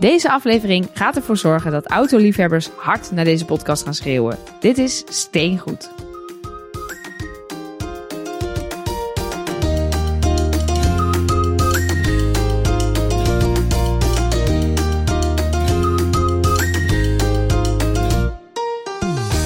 Deze aflevering gaat ervoor zorgen dat autoliefhebbers hard naar deze podcast gaan schreeuwen. Dit is Steengoed.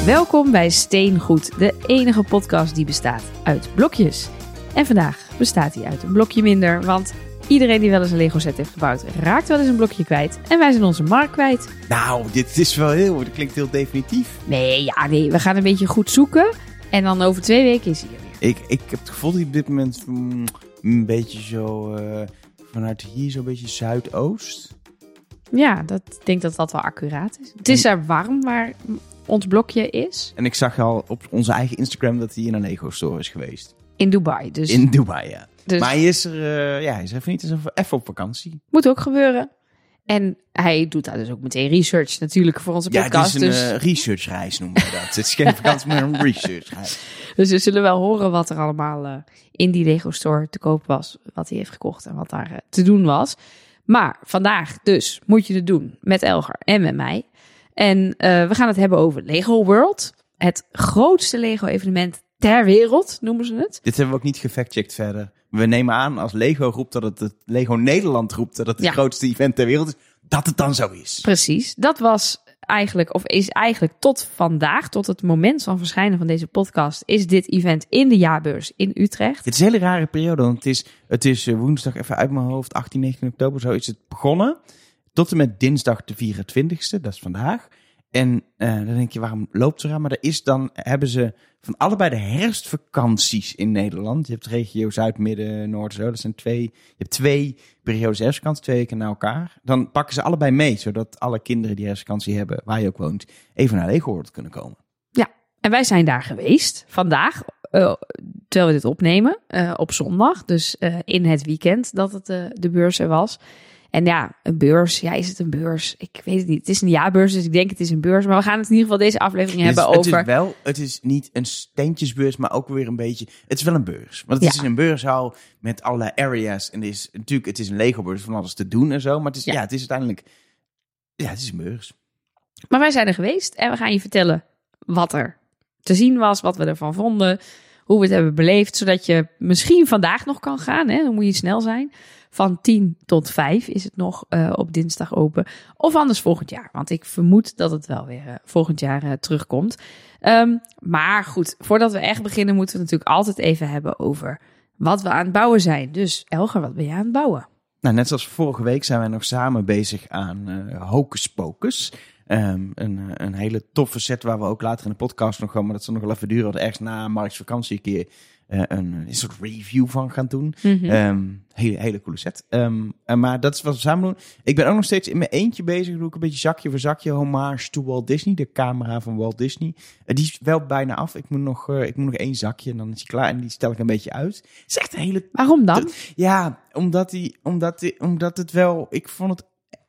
Welkom bij Steengoed, de enige podcast die bestaat uit blokjes. En vandaag bestaat hij uit een blokje minder, want iedereen die wel eens een Lego set heeft gebouwd raakt wel eens een blokje kwijt. En wij zijn onze markt kwijt. Nou, dit is wel heel, dit klinkt heel definitief. Nee, ja, nee, we gaan een beetje goed zoeken. En dan over twee weken is hij er weer. Ik, ik heb het gevoel dat hij op dit moment mm, een beetje zo eh, vanuit hier zo'n beetje zuidoost. Ja, dat, ik denk dat dat wel accuraat is. Het is er warm waar ons blokje is. En ik zag al op onze eigen Instagram dat hij in een Lego store is geweest. In Dubai. Dus, In Dubai, ja. Dus Maar hij is er, eh, ja, hij is even niet eens even- op vakantie. moet ook gebeuren. En hij doet daar dus ook meteen research natuurlijk voor onze Ja, het podcast. is een dus, eh, researchreis noemen we dat. Het is geen vakantie, maar een researchreis. dus we zullen wel horen wat er allemaal eh, in die Lego store te koop was. Wat hij heeft gekocht en wat daar te doen was. Maar vandaag dus moet je het doen met Elger en met mij. En we gaan het hebben over Lego World. Het grootste Lego evenement ter wereld, noemen ze het. Dit hebben we ook niet gefactcheckt verder. We nemen aan als Lego roept dat het, het Lego Nederland roept dat het het Ja. grootste event ter wereld is, dat het dan zo is. Precies. Dat was eigenlijk, of is eigenlijk tot vandaag, tot het moment van verschijnen van deze podcast, is dit event in de jaarbeurs in Utrecht. Het is een hele rare periode, want het is, het is eh, woensdag, even uit mijn hoofd, 18, 19 oktober, zo is het begonnen. Tot en met dinsdag de 24ste, dat is vandaag. En eh, dan denk je, waarom loopt het eraan? Maar er is dan, hebben ze van allebei de herfstvakanties in Nederland. Je hebt regio Zuid, Midden, Noord, zo. Dat zijn twee, je hebt twee periodes herfstvakantie, twee weken na elkaar. Dan pakken ze allebei mee, zodat alle kinderen die herfstvakantie hebben, waar je ook woont, even naar Lego World kunnen komen. Ja, en wij zijn daar geweest vandaag, eh, terwijl we dit opnemen, eh, op zondag. Dus in het weekend dat het de beurs er was. En ja, een beurs, ja, is het een beurs? Ik weet het niet. Het is een jaarbeurs, dus ik denk het is een beurs. Maar we gaan het in ieder geval deze aflevering Het hebben het over... is wel, het is niet een steentjesbeurs, maar ook weer een beetje. Het is wel een beurs. Want het Ja. is een beurshal met allerlei areas. En het is natuurlijk, het is een Lego beurs van alles te doen en zo. Maar het is, Ja. ja. het is uiteindelijk, ja, het is een beurs. Maar wij zijn er geweest en we gaan je vertellen wat er te zien was, wat we ervan vonden, hoe we het hebben beleefd, zodat je misschien vandaag nog kan gaan. Hè? Dan moet je snel zijn. Van 10 tot 5 is het nog eh, op dinsdag open. Of anders volgend jaar, want ik vermoed dat het wel weer eh, volgend jaar eh, terugkomt. Ehm, maar goed, voordat we echt beginnen, moeten we natuurlijk altijd even hebben over wat we aan het bouwen zijn. Dus Elger, wat ben je aan het bouwen? Nou, net zoals vorige week zijn wij nog samen bezig aan Hocus Pocus. Ehm, een, eh, een hele toffe set waar we ook later in de podcast nog gewoon, maar dat zal nog wel even duren. Ergens na Mark's vakantie een keer eh, een, een soort review van gaan doen. Ehm, hele, hele coole set. Ehm, maar dat is wat we samen doen. Ik ben ook nog steeds in mijn eentje bezig. Doe ik een beetje zakje voor zakje. Homage to Walt Disney. De camera van Walt Disney. Eh, die is wel bijna af. Ik moet, nog, ik moet nog één zakje en dan is hij klaar. En die stel ik een beetje uit. Het is echt een hele... Waarom dan? Ja, omdat, die, omdat, die, omdat het wel... Ik vond het...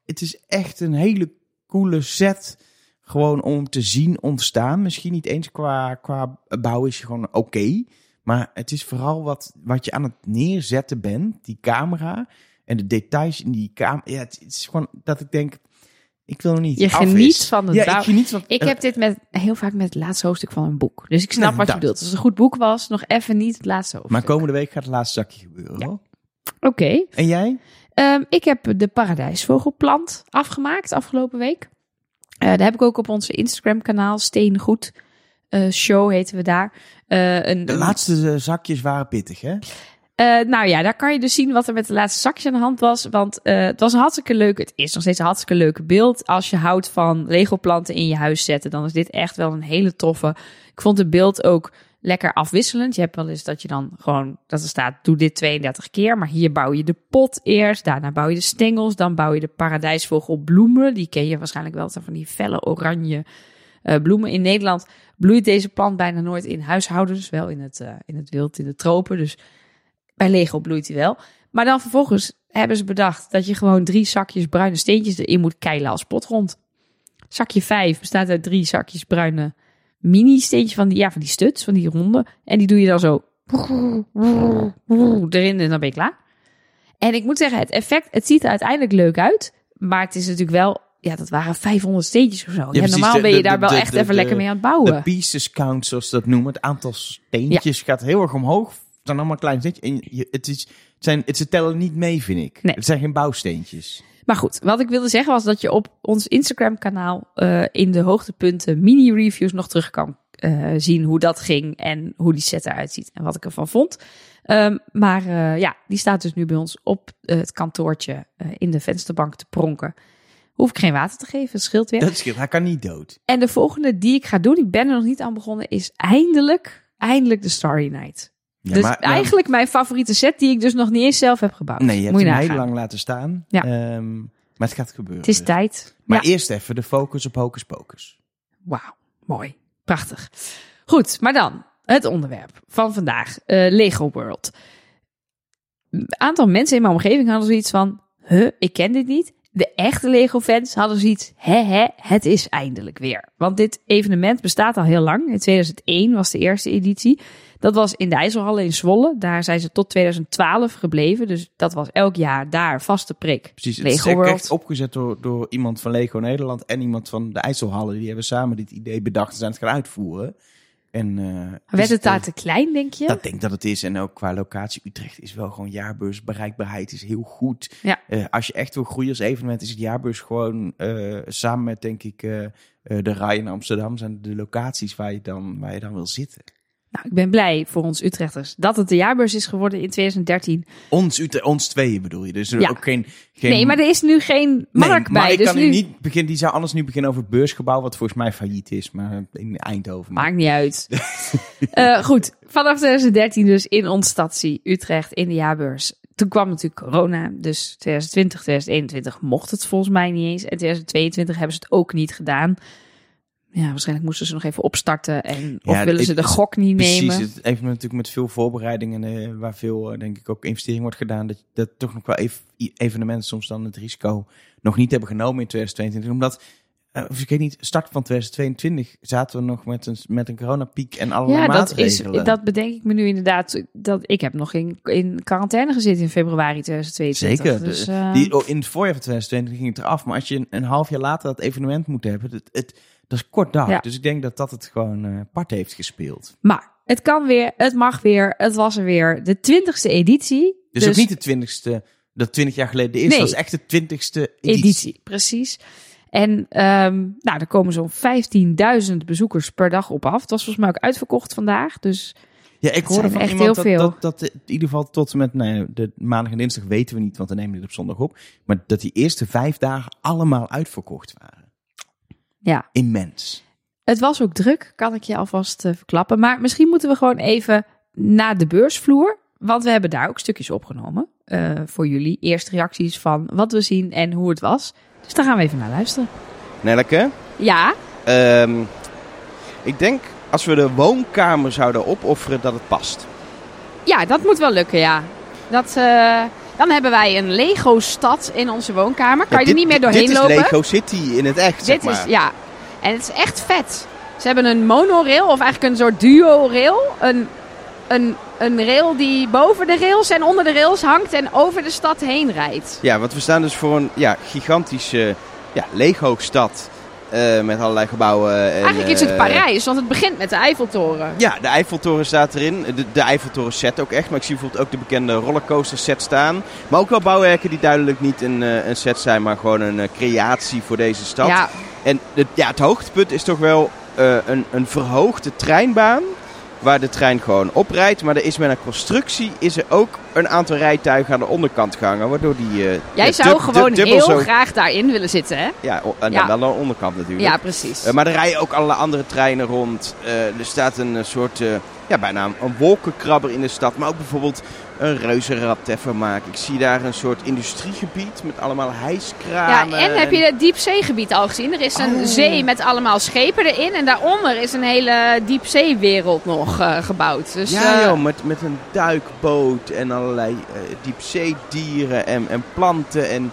Het is echt een hele coole set. Gewoon om te zien ontstaan. Misschien niet eens qua, qua bouw is gewoon oké. maar het is vooral wat, wat je aan het neerzetten bent. Die camera. En de details in die camera. Ja, het, het is gewoon dat ik denk... Ik wil nog niet Je geniet is. van het Ja, bouw- ik geniet van... Ik heb dit met, heel vaak met het laatste hoofdstuk van een boek. Dus ik snap Nee, wat je bedoelt. Als het een goed boek was, nog even niet het laatste hoofdstuk. Maar komende week gaat het laatste zakje gebeuren. Ja. Oké. En jij? Ehm, ik heb de paradijsvogelplant afgemaakt afgelopen week. Eh daar heb ik ook op onze Instagram kanaal, Steengoed eh, Show heten we daar. Eh, een, De laatste zakjes waren pittig, hè? Nou ja, daar kan je dus zien wat er met de laatste zakjes aan de hand was. Want het was een hartstikke leuk. Het is nog steeds een hartstikke leuke beeld. Als je houdt van Lego planten in je huis zetten, dan is dit echt wel een hele toffe. Ik vond het beeld ook lekker afwisselend. Je hebt wel eens dat je dan gewoon, dat er staat, doe dit 32 keer. Maar hier bouw je de pot eerst, daarna bouw je de stengels, dan bouw je de paradijsvogelbloemen. Die ken je waarschijnlijk wel, van die felle oranje eh, bloemen. In Nederland bloeit deze plant bijna nooit in huishoudens, wel in het, eh, in het wild, in de tropen. Dus bij Lego bloeit hij wel. Maar dan vervolgens hebben ze bedacht dat je gewoon drie zakjes bruine steentjes erin moet keilen als potgrond. Zakje 5 bestaat uit drie zakjes bruine mini-steentjes van die, ja, van die studs, van die ronde. En die doe je dan zo erin en dan ben je klaar. En ik moet zeggen, het effect, het ziet er uiteindelijk leuk uit. maar het is natuurlijk wel, ja, dat waren 500 steentjes of zo. Ja, normaal De- ben je de- daar de- wel de- echt de- even de- lekker mee aan het De bouwen. pieces count, zoals ze dat noemen. Het aantal steentjes gaat heel erg omhoog. Het zijn allemaal kleine steentjes. En je, het, is, het, zijn, het, ze tellen niet mee, vind ik. Nee. Het zijn geen bouwsteentjes. Maar goed, wat ik wilde zeggen was dat je op ons Instagram-kanaal eh, in de hoogtepunten mini-reviews nog terug kan eh, zien hoe dat ging en hoe die set eruit ziet en wat ik ervan vond. Ehm, maar eh, ja, die staat dus nu bij ons op het kantoortje in de vensterbank te pronken. Hoef ik geen water te geven, scheelt weer. Dat scheelt. Hij kan niet dood. En de volgende die ik ga doen, ik ben er nog niet aan begonnen, is eindelijk, eindelijk de Starry Night. Ja, dus maar- eigenlijk mijn favoriete set die ik dus nog niet eens zelf heb gebouwd. Nee, je hebt Moet je hem heel lang laten staan. Ja. Ehm, maar het gaat gebeuren. Het is tijd. Maar Ja. eerst even de focus op Hocus Pocus. Wauw, mooi. Prachtig. Goed, maar dan het onderwerp van vandaag. eh, Lego World. Een aantal mensen in mijn omgeving hadden zoiets van... Huh, ik ken dit niet. De echte Lego-fans hadden zoiets... Hè, hè, het is eindelijk weer. Want dit evenement bestaat al heel lang. In 2001 was de eerste editie. Dat was in de IJsselhallen in Zwolle. Daar zijn ze tot 2012 gebleven. Dus dat was elk jaar daar vaste prik. Precies. Het Lego is echt opgezet door, door iemand van Lego Nederland en iemand van de IJsselhallen. Die hebben samen dit idee bedacht en zijn het gaan uitvoeren. En, eh, Werd is het daar te klein, denk je? Dat denk dat het is. En ook qua locatie Utrecht is wel gewoon jaarbeurs. Bereikbaarheid is heel goed. Ja. Eh, als je echt wil groeien als evenement, is het jaarbeurs gewoon eh, samen met, denk ik, de RAI in Amsterdam zijn de locaties waar je dan, waar je dan wil zitten. Nou, ik ben blij voor ons Utrechters dat het de jaarbeurs is geworden in 2013. Ons, Utrecht, ons tweeën bedoel je. Dus er Ja. ook geen, geen... Nee, maar er is nu geen Nee, markt maar bij. ik dus kan nu nu niet beginnen. Die zou anders nu beginnen over het beursgebouw, wat volgens mij failliet is, maar in Eindhoven. Maar Maakt niet uit. Eh, goed, vanaf 2013 dus in ons stadsie Utrecht in de jaarbeurs. Toen kwam natuurlijk corona, dus 2020, 2021 mocht het volgens mij niet eens. En 2022 hebben ze het ook niet gedaan. Ja, waarschijnlijk moesten ze nog even opstarten. En, of Ja, willen ze het de gok niet Precies, nemen. het heeft natuurlijk met veel voorbereidingen, eh, waar veel, eh, denk ik, ook investering wordt gedaan, dat, dat toch nog wel ev- evenementen soms dan het risico nog niet hebben genomen in 2022. Omdat, of ik weet niet, start van 2022 zaten we nog met een, met een coronapiek en allerlei Ja, dat, is, maatregelen. dat bedenk ik me nu inderdaad. Dat, ik heb nog in, in quarantaine gezeten in februari 2022. Zeker. Dus, De- eh, die, oh, in het voorjaar van 2022 ging het eraf. Maar als je een, een half jaar later dat evenement moet hebben, het, het, dat is kort dag. Ja. Dus ik denk dat dat het gewoon eh part heeft gespeeld. Maar het kan weer, het mag weer, het was er weer. De twintigste editie. Dus, ook niet de twintigste, dat twintig jaar geleden is. Nee. Dat is echt de twintigste editie. editie. Precies. En ehm, nou, er komen zo'n 15.000 bezoekers per dag op af. Het was volgens mij ook uitverkocht vandaag. Dus Ja, ik Het hoorde van echt iemand heel dat, veel. dat, dat, in ieder geval tot en met nou de maandag en dinsdag weten we niet, want dan nemen we dit op zondag op. Maar dat die eerste vijf dagen allemaal uitverkocht waren. Ja, Immens. het was ook druk, kan ik je alvast eh, verklappen. Maar misschien moeten we gewoon even naar de beursvloer. Want we hebben daar ook stukjes opgenomen eh, voor jullie. Eerste reacties van wat we zien en hoe het was. Dus daar gaan we even naar luisteren. Nelleke, Ja, ehm, ik denk als we de woonkamer zouden opofferen dat het past. Ja, dat moet wel lukken, ja. Dat, eh, dan hebben wij een Lego-stad in onze woonkamer. Kan je er niet meer doorheen dit is lopen? Lego City in het echt, zeg Dit maar. is, ja. En het is echt vet. Ze hebben een monorail, of eigenlijk een soort duo-rail. Een, een, een rail die boven de rails en onder de rails hangt en over de stad heen rijdt. Ja, want we staan dus voor een ja, gigantische ja, Lego-stad eh, met allerlei gebouwen. En, Eigenlijk is het eh, Parijs, want het begint met de Eiffeltoren. Ja, de Eiffeltoren staat erin. De, de Eiffeltoren set ook echt. Maar ik zie bijvoorbeeld ook de bekende rollercoaster set staan. Maar ook wel bouwwerken die duidelijk niet een, eh, een set zijn, maar gewoon een creatie voor deze stad. Ja, En het, ja, het hoogtepunt is toch wel een, een verhoogde treinbaan. Waar de trein gewoon oprijdt. Maar er is met een constructie is er ook een aantal rijtuigen aan de onderkant gehangen. Waardoor die. eh, jij zou dub- gewoon dub- heel zo- graag daarin willen zitten, hè? Ja, en Ja. dan wel aan de onderkant natuurlijk. Ja, precies. Eh, maar er rijden ook allerlei andere treinen rond. Eh, er staat een soort, ja, bijna een wolkenkrabber in de stad. Maar ook bijvoorbeeld een reuzenrad even maken. Ik zie daar een soort industriegebied met allemaal Ja, hijskramen. en heb je het diepzeegebied al gezien? Er is een Oh. zee met allemaal schepen erin. En daaronder is een hele diepzeewereld nog eh, gebouwd. Dus, Ja, eh, joh, met, met een duikboot en allerlei eh, diepzeedieren en, en planten en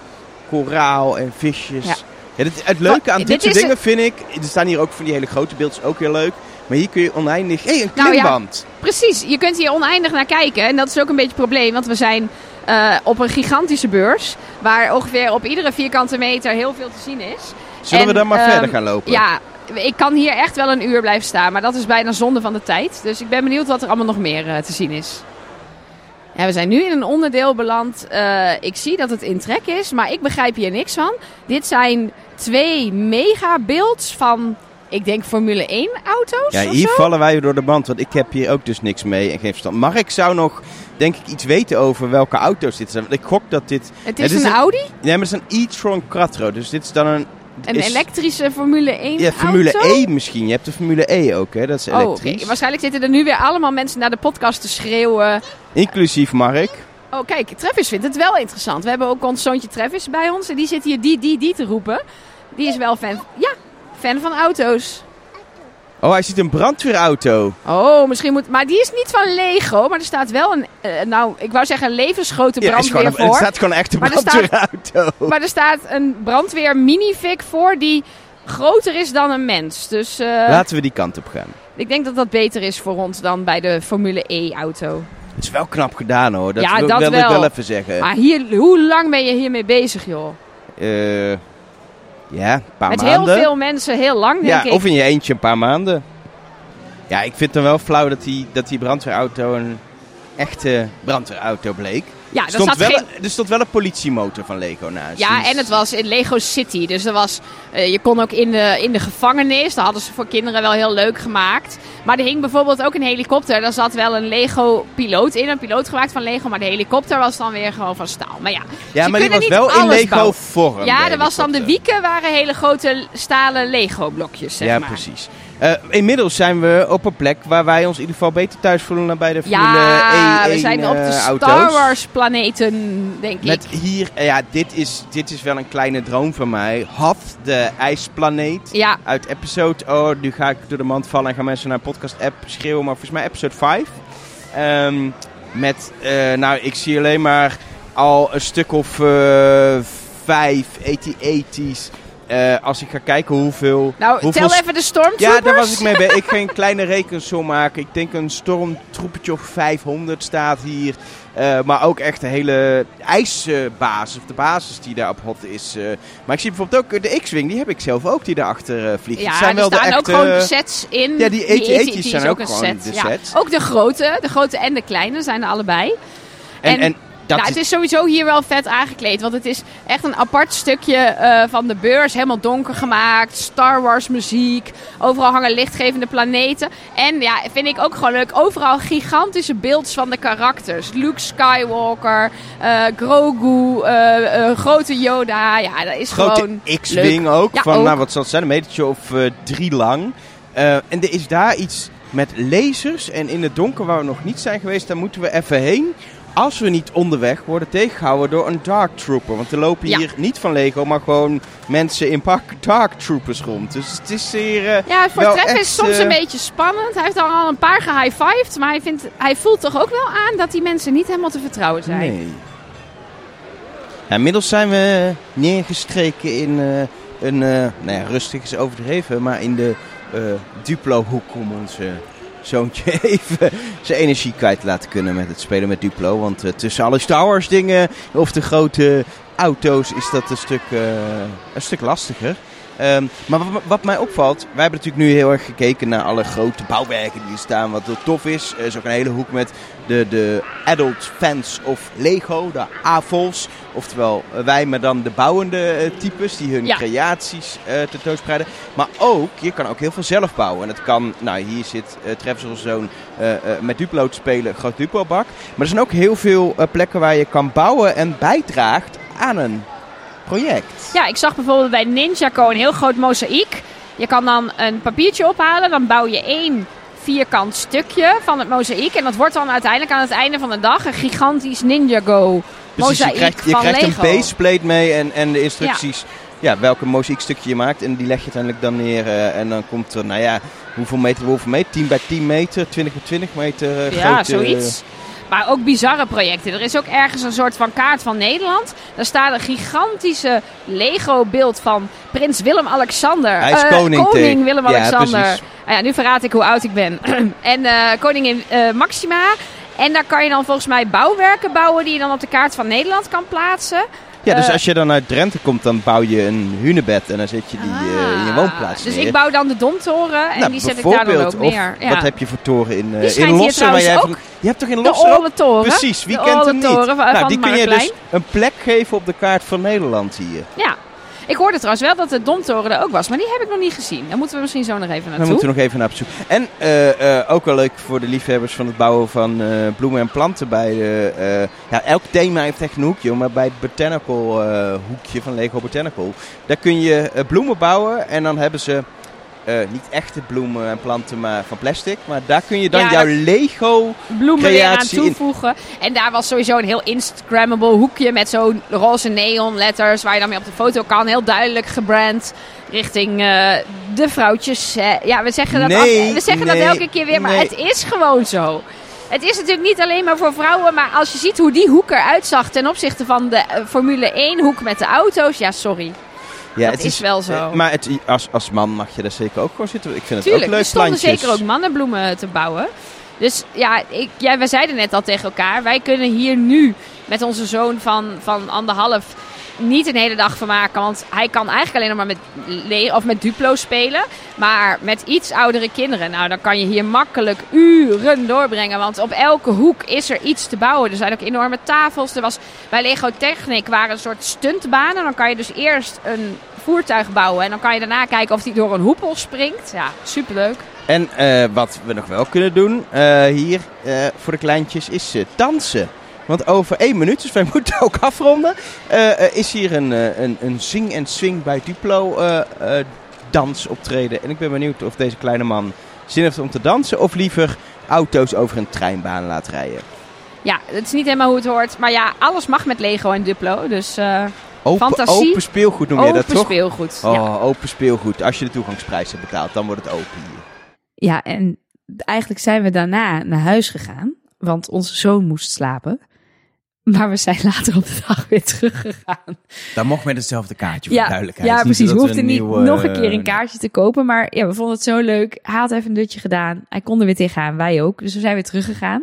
koraal en visjes. Ja. Ja, dit- het leuke aan Dit dit, soort dingen vind ik... Er staan hier ook van die hele grote beelden, ook heel leuk. Maar hier kun je oneindig... Hé, hey, een Nou ja, klimband! Precies, je kunt hier oneindig naar kijken. En dat is ook een beetje het probleem. Want we zijn eh, op een gigantische beurs. Waar ongeveer op iedere vierkante meter heel veel te zien is. Zullen we dan maar ehm, verder gaan lopen? Ja, ik kan hier echt wel een uur blijven staan. Maar dat is bijna zonde van de tijd. Dus ik ben benieuwd wat er allemaal nog meer eh, te zien is. Ja, we zijn nu in een onderdeel beland. Eh, ik zie dat het in trek is, maar ik begrijp hier niks van. Dit zijn twee megabeelds van, ik denk, Formule 1 auto's Ja, hier zo? vallen wij door de band, want ik heb hier ook dus niks mee en geen verstand. Mark zou nog, denk ik, iets weten over welke auto's dit zijn. Want ik gok dat dit... Het is, een een- Audi, Nee, maar het is een e-tron Quattro, dus dit is dan een... een is- elektrische Formule 1 Ja, Formule auto. E misschien. Je hebt de Formule E ook, hè? Dat is Oh, elektrisch. oké. waarschijnlijk zitten er nu weer allemaal mensen naar de podcast te schreeuwen. Inclusief Mark. Oh, kijk, Travis vindt het wel interessant. We hebben ook ons zoontje Travis bij ons. En die zit hier die, die, die te roepen. Die is wel fan. Ja, fan van auto's. Oh, hij ziet een brandweerauto. Oh, misschien moet... Maar die is niet van Lego. Maar er staat wel een... eh, nou, ik wou zeggen een levensgrote Ja, brandweer gewoon een, voor. het staat gewoon echt een er brandweerauto. Maar er staat een brandweer minifig voor die groter is dan een mens. Dus eh, Laten we die kant op gaan. ik denk dat dat beter is voor ons dan bij de Formule E-auto. Het is wel knap gedaan hoor. Dat Ja, wil, dat wil ik wel. wel even zeggen. Maar hier, hoe lang ben je hiermee bezig, joh? Eh, ja, een paar Met maanden. heel veel mensen heel lang, denk ja, ik. of in je eentje een paar maanden. Ja, ik vind het dan wel flauw dat die, dat die brandweerauto een echte brandweerauto bleek. Ja, Er stond, zat wel, geen... er stond wel een politiemotor van Lego naast. Ja, Dus- en het was in Lego City. Dus er was, eh, je kon ook in de, in de gevangenis. Dat hadden ze voor kinderen wel heel leuk gemaakt. Maar er hing bijvoorbeeld ook een helikopter. Daar zat wel een Lego-piloot in. Een piloot gemaakt van Lego. Maar de helikopter was dan weer gewoon van staal. Maar ja, Ja, ze maar die was wel in alles Lego bouwen. vorm. ja, de er was dan de wieken waren hele grote stalen Lego-blokjes, zeg ja, maar. precies. Eh, inmiddels zijn we op een plek waar wij ons in ieder geval beter thuis voelen dan bij de Formule Ja, E1 we zijn op de eh, Star. Wars planeten, denk Met ik. hier, eh, ja, dit is, dit is wel een kleine droom van mij. Hoth, de ijsplaneet. Ja, Uit episode, oh, nu ga ik door de mand vallen en gaan mensen naar een podcast-app schreeuwen, maar volgens mij episode 5. Ehm, met, eh, nou, ik zie alleen maar al een stuk of eh, vijf 80-80's. Eh, als ik ga kijken hoeveel... nou, hoeveel tel even de Stormtroopers. ja, daar was ik mee bezig. Ik ga een kleine rekensom maken. Ik denk een stormtroepetje of 500 staat hier. Eh, maar ook echt de hele ijsbasis, of de basis die daar op hot is. eh. maar ik zie bijvoorbeeld ook de X-Wing, die heb ik zelf ook, die daarachter vliegt. Ja, Het zijn er wel staan de ook echte- gewoon sets in. Ja, die AT-AT's 80's zijn ook gewoon set. de Ja. sets. Ook de grote, de grote en de kleine zijn er allebei. En, en- en dat nou, het is sowieso hier wel vet aangekleed. Want het is echt een apart stukje eh, van de beurs. Helemaal donker gemaakt. Star Wars muziek. Overal hangen lichtgevende planeten. En ja, vind ik ook gewoon leuk. Overal gigantische beelds van de karakters. Luke Skywalker. eh, Grogu. eh, grote Yoda. Ja, dat is grote gewoon X-Wing ook. Ja, van, ook. nou wat zal het zijn, een metertje of drie lang. En er is daar iets met lasers. En in het donker waar we nog niet zijn geweest, daar moeten we even heen. Als we niet onderweg worden tegengehouden door een Dark Trooper. Want er lopen Ja. hier niet van Lego, maar gewoon mensen in pak Dark Troopers rond. Dus het is zeer... eh, Ja, wel Trev is soms eh, een beetje spannend. Hij heeft al al een paar gehighfived, maar hij, vindt, hij voelt toch ook wel aan dat die mensen niet helemaal te vertrouwen zijn. Nee. Ja, inmiddels zijn we neergestreken in eh, een, nou ja, rustig is overdreven, maar in de Duplo-hoek om onze zoontje even zijn energie kwijt te laten kunnen met het spelen met Duplo. Want eh, tussen alle Star Wars dingen of de grote auto's is dat een stuk, eh, een stuk lastiger. Ehm, maar wat, wat mij opvalt, wij hebben natuurlijk nu heel erg gekeken naar alle grote bouwwerken die staan, wat heel tof is. Er is ook een hele hoek met de, de adult fans of Lego, de AVOS. Oftewel eh, wij, maar dan de bouwende eh, types die hun Ja. creaties eh tentoonspreiden. Maar ook, je kan ook heel veel zelf bouwen. En dat kan, nou hier zit uh, Travis eh, met Duplo te spelen, groot Duplo-bak. Maar er zijn ook heel veel plekken waar je kan bouwen en bijdraagt aan een project. Ja, ik zag bijvoorbeeld bij Ninjago een heel groot mozaïek. Je kan dan een papiertje ophalen, dan bouw je één vierkant stukje van het mozaïek. En dat wordt dan uiteindelijk aan het einde van de dag een gigantisch Ninjago je mozaïek krijgt, je van krijgt Lego. een baseplate mee en, en de instructies. Ja. welke mozaikstukje je maakt. En die leg je uiteindelijk dan neer. eh, en dan komt er, nou ja, hoeveel meter, hoeveel meter? 10 bij 10 meter, 20 bij 20 meter. eh, Ja, grote, zoiets. Maar ook bizarre projecten. Er is ook ergens een soort van kaart van Nederland. Daar staat een gigantische Lego-beeld van prins Willem-Alexander. Hij is Eh, koning Willem-Alexander. Ja. Ah ja, nu verraad ik hoe oud ik ben. en eh, koningin eh, Maxima. En daar kan je dan volgens mij bouwwerken bouwen die je dan op de kaart van Nederland kan plaatsen. Ja, dus Eh, als je dan uit Drenthe komt, dan bouw je een hunebed en dan zet je die eh, in je Ah, woonplaats Dus neer. ik bouw dan de Domtoren en Nou, die zet ik daar dan ook neer. Ja. Wat heb je voor toren in, schijnt in hier Losser? waar jij van- je hebt toch in ook? Olentoren. Precies, wie De kent hem niet? Van- nou, die kun je dus een plek geven op de kaart van Nederland hier. Ja. Ik hoorde trouwens wel dat de Domtoren er ook was, maar die heb ik nog niet gezien. Daar moeten we misschien zo nog even Dan naartoe. moeten we nog even naar op zoek. En eh, eh, ook wel leuk voor de liefhebbers van het bouwen van eh, bloemen en planten. Bij de, ja, elk thema heeft echt een hoekje, maar bij het Botanical hoekje van Lego Botanical, daar kun je bloemen bouwen en dan hebben ze eh, niet echte bloemen en planten, maar van plastic. Maar daar kun je dan Ja, jouw Lego bloemen weer aan in- toevoegen. En daar was sowieso een heel Instagrammable hoekje met zo'n roze neon letters waar je dan mee op de foto kan. Heel duidelijk gebrand richting eh, de vrouwtjes. ja, we zeggen, dat, Nee, al- we zeggen nee, dat elke keer weer, maar nee. het is gewoon zo. Het is natuurlijk niet alleen maar voor vrouwen, maar als je ziet hoe die hoek eruit zag ten opzichte van de eh, Formule 1 hoek met de auto's, ja sorry. Ja, Dat is wel zo. Maar het, als, als man mag je daar zeker ook gewoon zitten. Ik vind het Tuurlijk, ook leuk, er stonden plantjes. zeker ook mannenbloemen te bouwen. Dus ja, ik, ja, wij zeiden net al tegen elkaar, wij kunnen hier nu met onze zoon van, van anderhalf niet een hele dag van maken. Want hij kan eigenlijk alleen nog maar met, of met Duplo spelen. Maar met iets oudere kinderen, nou dan kan je hier makkelijk uren doorbrengen. Want op elke hoek is er iets te bouwen. Er zijn ook enorme tafels. Er was, bij Lego Technic waren een soort stuntbanen. Dan kan je dus eerst een voertuig bouwen. En dan kan je daarna kijken of die door een hoepel springt. Ja, superleuk. En eh, wat we nog wel kunnen doen eh, hier eh, voor de kleintjes is dansen. Want over één minuut, dus wij moeten ook afronden, eh, eh, is hier een, eh, een, een zing en swing bij Duplo eh, eh, dans optreden. En ik ben benieuwd of deze kleine man zin heeft om te dansen of liever auto's over een treinbaan laat rijden. Ja, het is niet helemaal hoe het hoort. Maar ja, alles mag met Lego en Duplo. Dus eh Open, Fantasie. open speelgoed noem je open dat toch? speelgoed. Oh, Ja. open speelgoed. Als je de toegangsprijs hebt betaald, dan wordt het open hier. ja, en eigenlijk zijn we daarna naar huis gegaan. Want onze zoon moest slapen. Maar we zijn later op de dag weer teruggegaan. Dan mocht met hetzelfde kaartje, voor Ja, duidelijkheid. ja precies. We hoefden niet nog eh, een keer een kaartje te kopen. Maar ja, we vonden het zo leuk. Hij had even een dutje gedaan. Hij kon er weer tegenaan. Wij ook. Dus we zijn weer teruggegaan.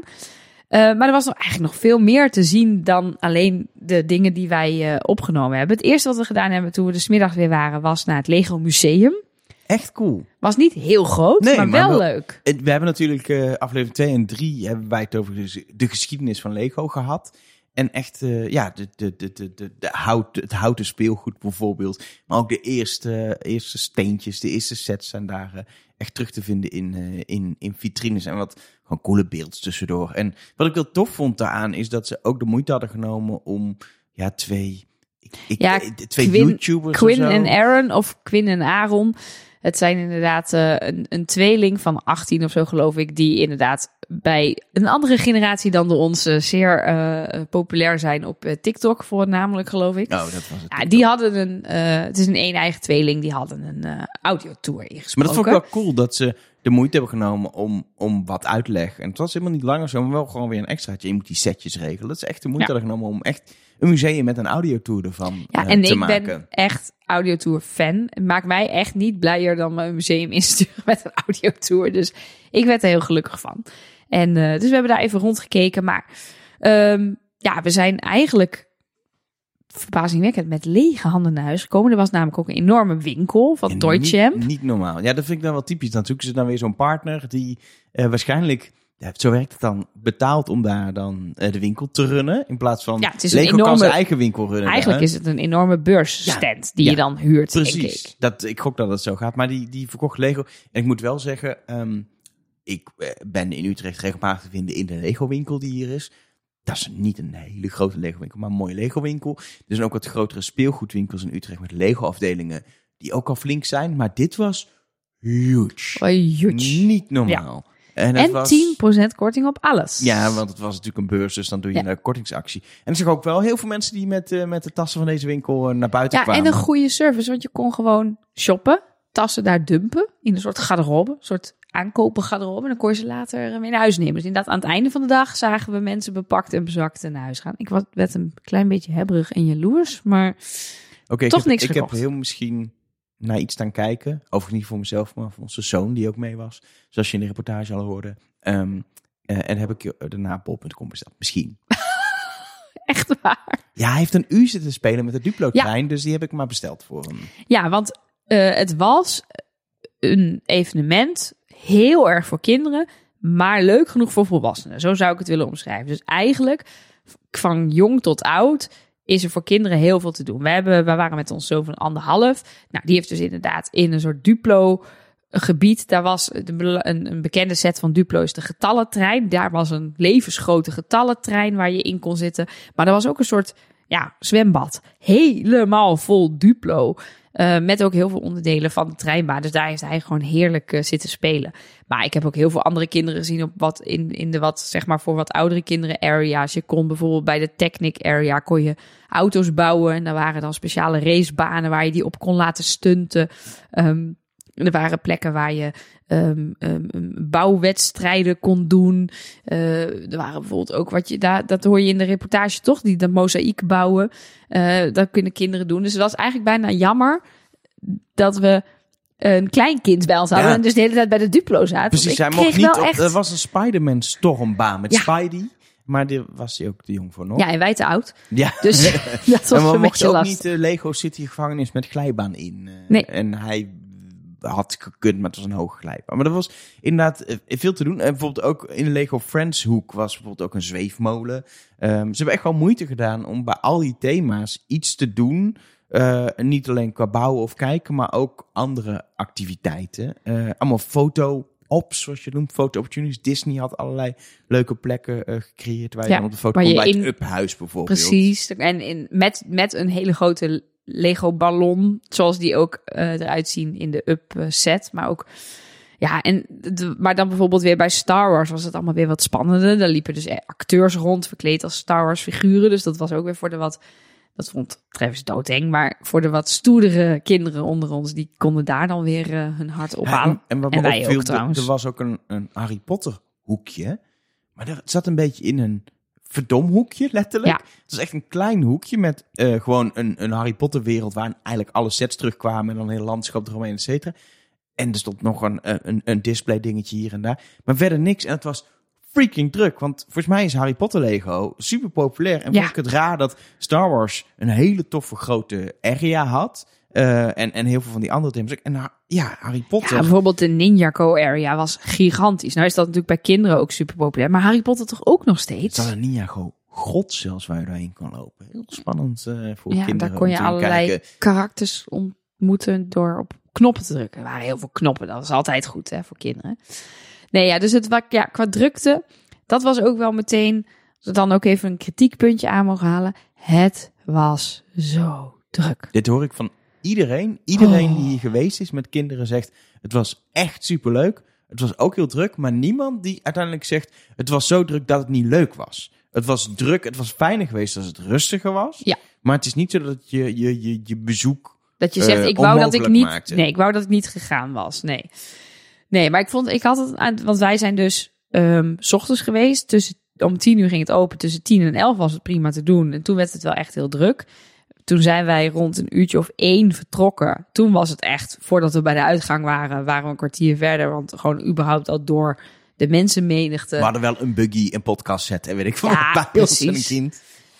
Eh, maar er was nog eigenlijk nog veel meer te zien dan alleen de dingen die wij eh, opgenomen hebben. Het eerste wat we gedaan hebben toen we de smiddag weer waren, was naar het Lego Museum. Echt cool. Was niet heel groot, Nee, maar, maar wel, leuk. Het- We hebben natuurlijk eh, aflevering 2 en 3 hebben wij het over de, de geschiedenis van Lego gehad. En echt, eh, ja, de, de, de, de, de, de hout, het houten speelgoed bijvoorbeeld. Maar ook de eerste, eerste steentjes, de eerste sets zijn daar eh, echt terug te vinden in, eh, in, in vitrines. En wat gewoon coole beelds tussendoor. En wat ik wel tof vond daaraan is dat ze ook de moeite hadden genomen om ja, twee, ik, ik, Ja, twee Quinn- YouTubers Quinn en Aaron of Quinn en Aaron. Het zijn inderdaad een, een tweeling van 18 of zo geloof ik, die inderdaad bij een andere generatie dan de onze zeer eh, populair zijn op eh, TikTok voornamelijk geloof ik. Oh, dat was het. Ja, die hadden een, eh, het is een een-eigen tweeling, die hadden een eh audiotour Maar dat vond ik wel cool dat ze de moeite hebben genomen om, om wat uitleg. En het was helemaal niet langer zo, maar wel gewoon weer een extraatje. Je moet die setjes regelen. Dat is echt de moeite Ja. hebben genomen om echt een museum met een audiotour ervan Ja, en te ik maken. ben echt audiotour fan. Maakt mij echt niet blijer dan mijn museum insturen met een audiotour. Dus ik werd er heel gelukkig van. En eh, dus we hebben daar even rondgekeken. Maar ehm, ja, we zijn eigenlijk verbazingwekkend met lege handen naar huis gekomen. Er was namelijk ook een enorme winkel van En Toy niet, normaal. Ja, dat vind ik dan wel typisch. Dan zoeken ze dan weer zo'n partner die eh, waarschijnlijk... Ja, zo werkt het dan. Betaalt om daar dan eh, de winkel te runnen. In plaats van Ja, het is een Lego kan enorme- zijn eigen winkel runnen. Eigenlijk is het een enorme beursstand die ja, je dan huurt, Precies. ik. Dat, ik gok dat het zo gaat. Maar die, die verkocht Lego. En ik moet wel zeggen, ehm, ik eh, ben in Utrecht regelmatig te vinden in de Lego winkel die hier is. Dat is niet een hele grote Lego winkel, maar een mooie Lego winkel. Er zijn ook wat grotere speelgoedwinkels in Utrecht met Lego afdelingen die ook al flink zijn. Maar dit was huge. Oh, huge. Niet normaal. En, En was, 10% korting op alles. Ja, want het was natuurlijk een beurs, dus dan doe je Ja. een kortingsactie. En ik zag ook wel heel veel mensen die met, eh, met de tassen van deze winkel eh, naar buiten Ja, kwamen. en een goede service, want je kon gewoon shoppen, tassen daar dumpen in een soort garderobe, een soort aankopen garderobe. En dan kon je ze later weer naar huis nemen. Dus inderdaad, aan het einde van de dag zagen we mensen bepakt en bezakt naar huis gaan. Ik was- werd een klein beetje hebberig en jaloers, maar Oké, ik Toch heb, niks Ik heb heel misschien naar iets staan kijken. Overigens niet voor mezelf, maar voor onze zoon die ook mee was. Zoals je in de reportage al hoorde. Ehm, Eh, en heb ik eh, daarna bol.com besteld. Misschien. Echt waar. Ja, hij heeft een uur zitten spelen met de Duplo-trein. Dus die heb ik maar besteld voor hem. Ja, want eh, het was een evenement heel erg voor kinderen, maar leuk genoeg voor volwassenen. Zo zou ik het willen omschrijven. Dus eigenlijk van jong tot oud is er voor kinderen heel veel te doen. We, hebben, we waren met ons zoon van anderhalf. Nou, die heeft dus inderdaad in een soort Duplo gebied. Daar was een, bekende set van Duplo is de getallentrein. Daar was een levensgrote getallentrein waar je in kon zitten. Maar er was ook een soort ja, zwembad. Helemaal vol Duplo. Eh, met ook heel veel onderdelen van de treinbaan. Dus daar heeft hij gewoon heerlijk eh, zitten spelen. Maar ik heb ook heel veel andere kinderen gezien op wat in, in de wat, zeg maar, voor wat oudere kinderen area's. Je kon bijvoorbeeld bij de Technic area kon je auto's bouwen. En daar waren dan speciale racebanen waar je die op kon laten stunten. Ehm, er waren plekken waar je ehm, bouwwedstrijden kon doen. Eh, er waren bijvoorbeeld ook wat je daar, dat hoor je in de reportage toch, die dat mozaïek bouwen. Eh, dat kunnen kinderen doen. Dus het was eigenlijk bijna jammer dat we een klein kind bij ons hadden Ja. en dus de hele tijd bij de Duplo zaten. Precies, hij mocht niet wel op... echt... Er was een Spider-Man stormbaan met Ja. Spidey. Maar daar was hij ook te jong voor nog. Ja, en wij te oud. Ja. Dus dat was en we een mochten ook niet de Lego City gevangenis met glijbaan in. eh, Nee. En hij had gekund, maar het was een hoge glijbaan. Maar er was inderdaad eh, veel te doen. En bijvoorbeeld ook in de Lego Friends hoek was bijvoorbeeld ook een zweefmolen. Ehm, ze hebben echt wel moeite gedaan om bij al die thema's iets te doen. Eh, niet alleen qua bouwen of kijken, maar ook andere activiteiten. Eh, allemaal foto-ops, zoals je noemt, foto-opportunities. Disney had allerlei leuke plekken gecreëerd waar je Ja, dan op de foto kon bij in- het Up-huis bijvoorbeeld. Precies. En in, met, met een hele grote Lego ballon, zoals die ook eh, eruit zien in de up eh, set. Maar ook, ja, en, de- maar dan bijvoorbeeld weer bij Star Wars was het allemaal weer wat spannender. Daar liepen dus acteurs rond, verkleed als Star Wars figuren. Dus dat was ook weer voor de wat, dat vond Travis doodeng. Maar voor de wat stoerdere kinderen onder ons, die konden daar dan weer eh, hun hart Ja, ophalen. en, en wat En wij ook opviel, trouwens. er was ook een, een Harry Potter hoekje. Maar dat zat een beetje in een verdomhoekje, letterlijk. Ja. Het was echt een klein hoekje met eh, gewoon een, een Harry Potter wereld... waar eigenlijk alle sets terugkwamen en dan een heel landschap eromheen, et cetera. En er stond nog een, een, een display dingetje hier en daar. Maar verder niks. En het was freaking druk. Want volgens mij is Harry Potter Lego super populair. En Ja. vond ik het raar dat Star Wars een hele toffe grote area had... Eh, en, en heel veel van die andere thema's. En ja, Harry Potter. Ja, bijvoorbeeld de Ninjago area was gigantisch. Nou is dat natuurlijk bij kinderen ook super populair. Maar Harry Potter toch ook nog steeds? zat een Ninjago grot zelfs waar je doorheen kan lopen. Heel spannend eh, voor Ja, kinderen. daar kon je allerlei kijken. karakters ontmoeten door op knoppen te drukken. Er waren heel veel knoppen, dat is altijd goed hè, voor kinderen. Nee, ja, dus het ja, qua drukte, dat was ook wel meteen, als we dan ook even een kritiekpuntje aan mogen halen. Het was zo druk. Dit hoor ik van iedereen. Iedereen Oh. die hier geweest is met kinderen zegt... het was echt superleuk. Het was ook heel druk. Maar niemand die uiteindelijk zegt... het was zo druk dat het niet leuk was. Het was druk. Het was fijner geweest als het rustiger was. Ja. Maar het is niet zo dat je je, je, je bezoek... Dat je zegt, eh, ik wou dat ik niet, maakte. nee, ik wou dat ik niet gegaan was. Nee, nee, maar ik vond, ik had het aan, want wij zijn dus ehm, s ochtends geweest. Tussen, om tien uur ging het open. Tussen tien en elf was het prima te doen. En toen werd het wel echt heel druk. Toen zijn wij rond een uurtje of één vertrokken. Toen was het echt, voordat we bij de uitgang waren, waren we een kwartier verder. Want gewoon überhaupt al door de mensenmenigte. We hadden wel een buggy, een podcast set en weet ik veel. Ja, precies.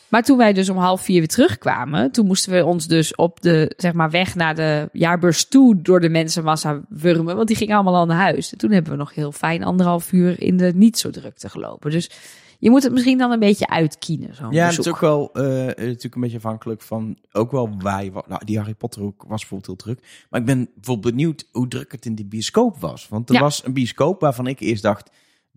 Maar toen wij dus om half vier weer terugkwamen, toen moesten we ons dus op de zeg maar, weg naar de jaarbeurs toe door de mensenmassa wurmen. Want die gingen allemaal al naar huis. En toen hebben we nog heel fijn anderhalf uur in de niet zo drukte gelopen. Dus je moet het misschien dan een beetje uitkienen. Zo'n Ja, het bezoek. is ook wel eh, natuurlijk een beetje afhankelijk van ook wel waar je wa- Nou, die Harry Potter ook was bijvoorbeeld heel druk. Maar ik ben bijvoorbeeld benieuwd hoe druk het in die bioscoop was. Want er Ja. was een bioscoop waarvan ik eerst dacht.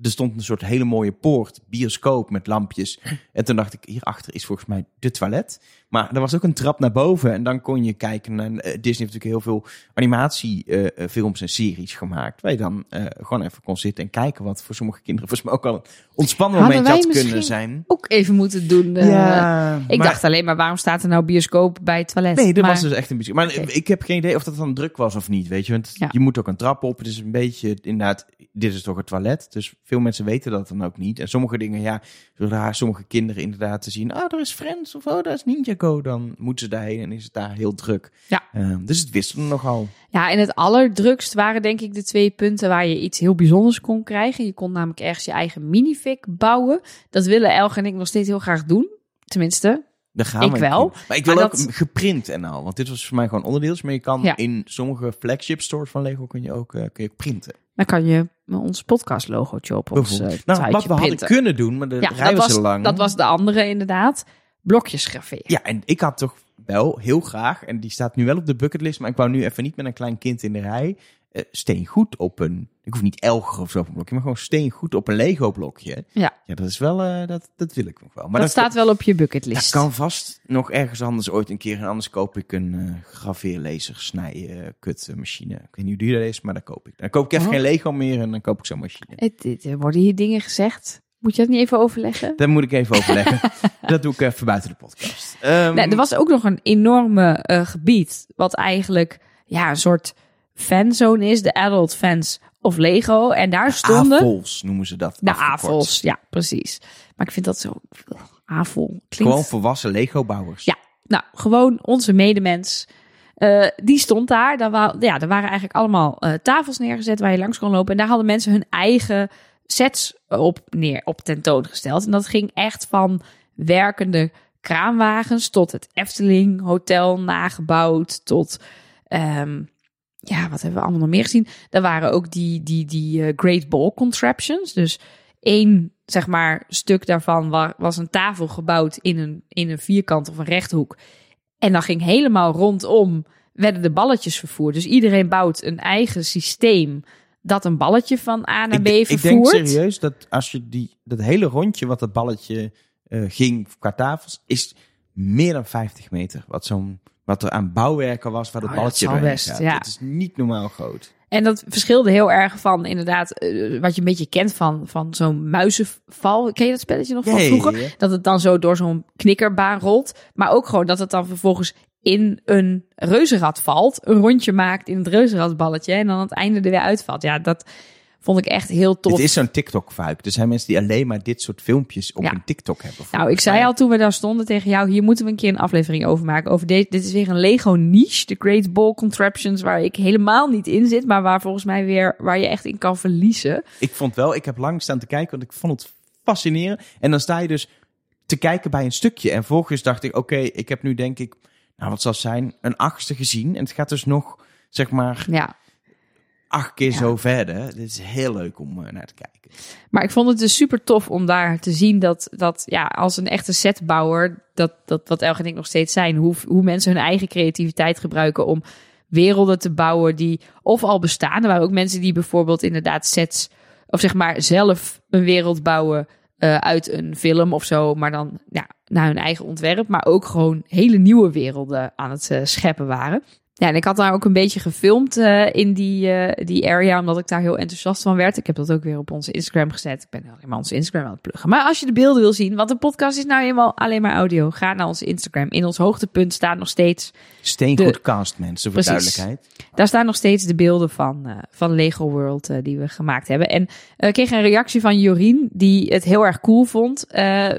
Er stond een soort hele mooie poort, bioscoop met lampjes. En toen dacht ik, hierachter is volgens mij de toilet. Maar er was ook een trap naar boven. En dan kon je kijken naar... eh, Disney heeft natuurlijk heel veel animatiefilms en series gemaakt. Waar je dan eh, gewoon even kon zitten en kijken. Wat voor sommige kinderen volgens mij ook al een ontspannen momentje wij had kunnen zijn. Ook even moeten doen. eh, Ja, ik maar- dacht alleen maar, waarom staat er nou bioscoop bij het toilet? Nee, dat maar, was dus echt een bioscoop. Maar ik heb geen idee of dat dan druk was of niet, weet je. Want Ja. je moet ook een trap op. Het is een beetje, inderdaad, dit is toch het toilet. Dus Veel mensen weten dat dan ook niet. En sommige dingen, ja, zodra sommige kinderen inderdaad te zien, ah, daar is Friends of oh, daar is Dan moeten ze daarheen en is het daar heel druk. Ja. Ehm, dus het wisten nogal. Ja, en het allerdrukst waren denk ik de twee punten waar je iets heel bijzonders kon krijgen. Je kon namelijk ergens je eigen minifig bouwen. Dat willen Elge en ik nog steeds heel graag doen. Tenminste, Daar gaan Ik we wel. Maar ik wil Maar ook dat- geprint en al. Want dit was voor mij gewoon onderdeels. Maar je kan Ja. in sommige flagship stores van Lego kun je ook, eh, kun je printen. dan kan je ons podcast logootje op ons uh, nou, wat we hadden printen. kunnen doen, maar de Ja, rij was was, lang. dat was de andere inderdaad. Blokjes graveren. Ja, en ik had toch wel heel graag, en die staat nu wel op de bucketlist, maar ik wou nu even niet met een klein kind in de rij. eh steengoed op een, ik hoef niet elger of zo op een blokje, maar gewoon steengoed op een Lego blokje. Ja. Ja, dat is wel, eh, dat, dat wil ik nog wel. Maar dat, dat, staat wel op je dat bucketlist. kan vast nog ergens anders ooit een keer. En anders koop ik een graveerlaser, kut eh, machine. Ik weet niet hoe duur dat is, maar dan koop ik. Dan koop ik even Oh. geen Lego meer en dan koop ik zo'n machine. Het, het- er worden hier dingen gezegd. Moet je dat niet even overleggen? Daar moet ik even overleggen. dat doe ik even buiten de podcast. Ehm, Nee, er was ook nog een enorme eh, gebied. Wat eigenlijk ja, een soort fanzone is. De adult fans of Lego. En daar stonden AFOLs noemen ze dat. de. AFOS. Ja, precies. Maar ik vind dat zo... AFOL klinkt... Gewoon volwassen Lego-bouwers. Ja, nou, gewoon onze medemens. Eh, die stond daar. Daar, wa ja, er waren eigenlijk allemaal eh, tafels neergezet waar je langs kon lopen. En daar hadden mensen hun eigen sets op, neer, op tentoongesteld. En dat ging echt van werkende kraanwagens tot het Efteling Hotel nagebouwd. Tot, ehm, ja, wat hebben we allemaal nog meer gezien? Er waren ook die, die, die eh, Great Ball Contraptions. Dus één, zeg maar, stuk daarvan wa- was een tafel gebouwd in een, in een vierkant of een rechthoek. En dan ging helemaal rondom, werden de balletjes vervoerd. Dus iedereen bouwt een eigen systeem dat een balletje van A naar B ik, ik vervoert. denk serieus dat als je die, dat hele rondje wat dat balletje eh, ging qua tafels, is meer dan 50 meter. Wat, zo'n, wat er aan bouwwerken was waar het Oh, dat balletje doorheen best, gaat. ja. Het is niet normaal groot. En dat verschilde heel erg van inderdaad, eh, wat je een beetje kent van, van zo'n muizenval. Ken je dat spelletje nog van vroeger? ja. Dat het dan zo door zo'n knikkerbaan rolt. Maar ook gewoon dat het dan vervolgens in een reuzenrad valt. Een rondje maakt in het reuzenradballetje. En dan aan het einde er weer uitvalt. Ja, dat vond ik echt heel tof. Het is zo'n TikTok-fuik. Er zijn mensen die alleen maar dit soort filmpjes op Ja. hun TikTok hebben. Nou, ik zei al toen we daar stonden tegen jou, hier moeten we een keer een aflevering over maken. Over deze, dit is weer een Lego niche, de Great Ball Contraptions, waar ik helemaal niet in zit, maar waar volgens mij weer, waar je echt in kan verliezen. Ik vond wel, ik heb lang staan te kijken, want ik vond het fascinerend. En dan sta je dus te kijken bij een stukje. En vervolgens dacht ik, oké, ik heb nu denk ik, nou wat zal zijn, een achtste gezien. En het gaat dus nog, zeg maar, Ja, acht keer Ja. zo verder. Dit is heel leuk om eh, naar te kijken. maar ik vond het dus super tof om daar te zien dat, dat ja, als een echte setbouwer, dat, dat wat Elge en ik nog steeds zijn, hoe, hoe mensen hun eigen creativiteit gebruiken om werelden te bouwen die of al bestaan. Er waren ook mensen die bijvoorbeeld inderdaad sets, of zeg maar zelf een wereld bouwen eh, uit een film of zo, maar dan ja, naar hun eigen ontwerp, maar ook gewoon hele nieuwe werelden aan het eh, scheppen waren. Ja, en ik had daar ook een beetje gefilmd eh, in die, eh, die area, omdat ik daar heel enthousiast van werd. Ik heb dat ook weer op onze Instagram gezet. Ik ben alleen maar onze Instagram aan het pluggen. Maar als je de beelden wil zien, want een podcast is nou eenmaal alleen maar audio, ga naar onze Instagram. In ons hoogtepunt staan nog steeds Steengoed De- cast mensen, voor Precies. duidelijkheid. daar staan nog steeds de beelden van, eh, van Lego World die we gemaakt hebben. En ik kreeg een reactie van Jorien, die het heel erg cool vond.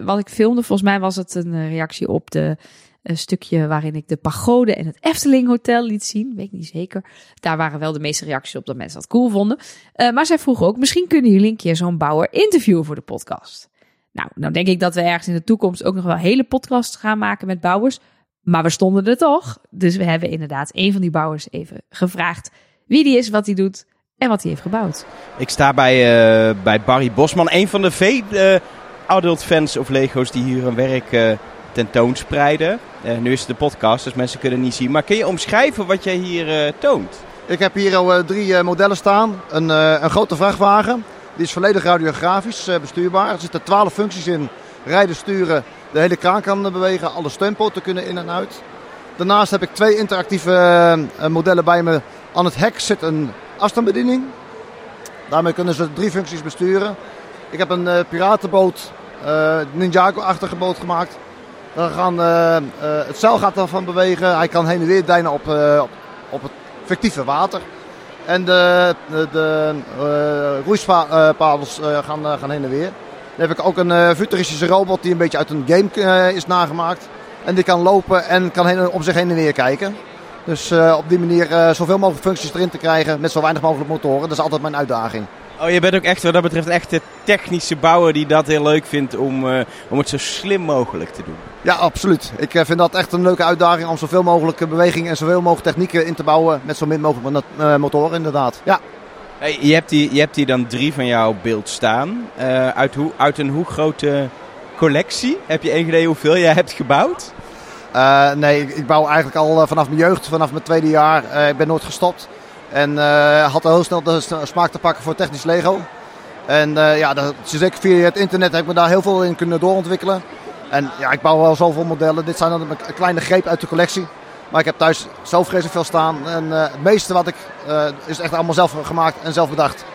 Wat ik filmde, volgens mij was het een reactie op de een stukje waarin ik de pagode en het Efteling Hotel liet zien. Weet ik niet zeker. Daar waren wel de meeste reacties op dat mensen dat cool vonden. Eh, maar zij vroeg ook, misschien kunnen jullie een keer zo'n bouwer interviewen voor de podcast. Nou, nou denk ik dat we ergens in de toekomst ook nog wel hele podcasts gaan maken met bouwers. Maar we stonden er toch. Dus we hebben inderdaad een van die bouwers even gevraagd wie die is, wat hij doet en wat hij heeft gebouwd. Ik sta bij, eh, bij Barry Bosman, een van de vele eh, adult fans of Lego's die hier hun werk tentoonspreiden. Eh, nu is het de podcast, dus mensen kunnen niet zien. Maar kun je omschrijven wat jij hier eh, toont? Ik heb hier al eh, drie modellen staan. Een, een grote vrachtwagen. Die is volledig radiografisch bestuurbaar. Er zitten twaalf functies in. Rijden, sturen, de hele kraan kan bewegen. Alle steunpoten kunnen in en uit. Daarnaast heb ik twee interactieve modellen bij me. Aan het hek zit een afstandsbediening. Daarmee kunnen ze drie functies besturen. Ik heb een piratenboot, eh Ninjago-achtige boot gemaakt. Daar gaan, eh, eh, het zeil gaat daarvan bewegen. Hij kan heen en weer deinen op, eh, op, op het fictieve water. En de, de, de roeispadels gaan, gaan heen en weer. Dan heb ik ook een futuristische robot die een beetje uit een game is nagemaakt. En die kan lopen en kan heen, om zich heen en weer kijken. Dus op die manier zoveel mogelijk functies erin te krijgen met zo weinig mogelijk motoren. Dat is altijd mijn uitdaging. Oh, je bent ook echt wat dat betreft echt de technische bouwer die dat heel leuk vindt om, uh, om het zo slim mogelijk te doen. Ja, absoluut. Ik uh, vind dat echt een leuke uitdaging om zoveel mogelijk beweging en zoveel mogelijk technieken in te bouwen met zo min mogelijk motoren inderdaad. Ja. Hey, je, hebt die, je hebt hier dan drie van jouw beeld staan. uit, hoe, uit een hoe grote collectie? Heb je één idee hoeveel jij hebt gebouwd? nee, ik, ik, bouw eigenlijk al vanaf mijn jeugd, vanaf mijn tweede jaar. ik ben nooit gestopt. En uh, had al heel snel de smaak te pakken voor technisch Lego. En uh, ja, dat, zeker via het internet heb ik me daar heel veel in kunnen doorontwikkelen. En ja, ik bouw wel zoveel modellen. Dit zijn dan een kleine greep uit de collectie. Maar ik heb thuis zo vreselijk veel staan. En uh, het meeste wat ik is echt allemaal zelf gemaakt en zelf bedacht.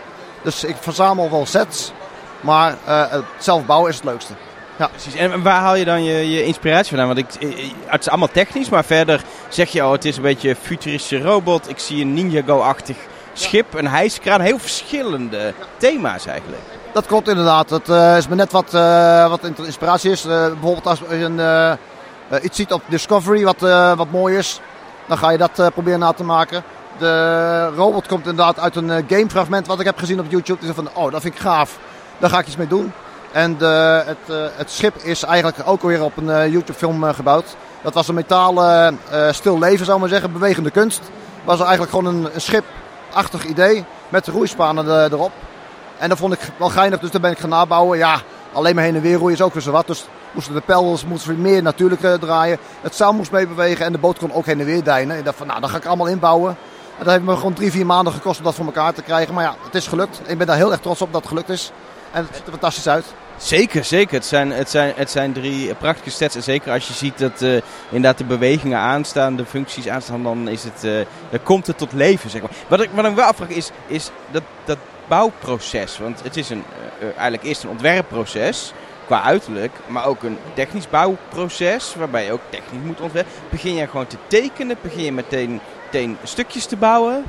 Dus ik verzamel wel sets. Maar het zelf bouwen is het leukste. Ja. Precies. En waar haal je dan je, je inspiratie vandaan? Want ik, het is allemaal technisch, maar verder zeg je al, het is een beetje een futuristische robot. Ik zie een Ninjago-achtig schip, een hijskraan. Heel verschillende thema's eigenlijk. Dat klopt inderdaad. Dat uh, is me net wat, uh, wat inspiratie is. Uh, bijvoorbeeld als je een, iets ziet op Discovery wat, wat mooi is, dan ga je dat proberen na te maken. De robot komt inderdaad uit een gamefragment wat ik heb gezien op YouTube. Dus van, oh, dat vind ik gaaf. Daar ga ik iets mee doen. En de, het, uh, het, schip is eigenlijk ook weer op een uh, YouTube-film gebouwd. Dat was een metalen stil leven, zou maar zeggen, bewegende kunst. Was eigenlijk gewoon een, een schipachtig idee met de roeispanen erop. En dat vond ik wel geinig, dus daar ben ik gaan nabouwen. Ja, alleen maar heen en weer roeien is ook weer zo wat. Dus moesten de peldels moesten meer natuurlijk draaien. Het zeil moest mee bewegen en de boot kon ook heen en weer deinen. Ik dacht van, nou, dat ga ik allemaal inbouwen. En dat heeft me gewoon drie, vier maanden gekost om dat voor elkaar te krijgen. Maar ja, het is gelukt. Ik ben daar heel erg trots op dat het gelukt is. En het ziet er fantastisch uit. Zeker, zeker. Het zijn, het zijn, het zijn drie prachtige sets. En zeker als je ziet dat uh, inderdaad de bewegingen aanstaan, de functies aanstaan, dan, is het, uh, dan komt het tot leven. Zeg maar. Wat ik, wat ik wel afvraag is, is dat, dat bouwproces. Want het is een, uh, eigenlijk eerst een ontwerpproces qua uiterlijk, maar ook een technisch bouwproces waarbij je ook technisch moet ontwerpen. Begin je gewoon te tekenen? Begin je meteen, meteen stukjes te bouwen?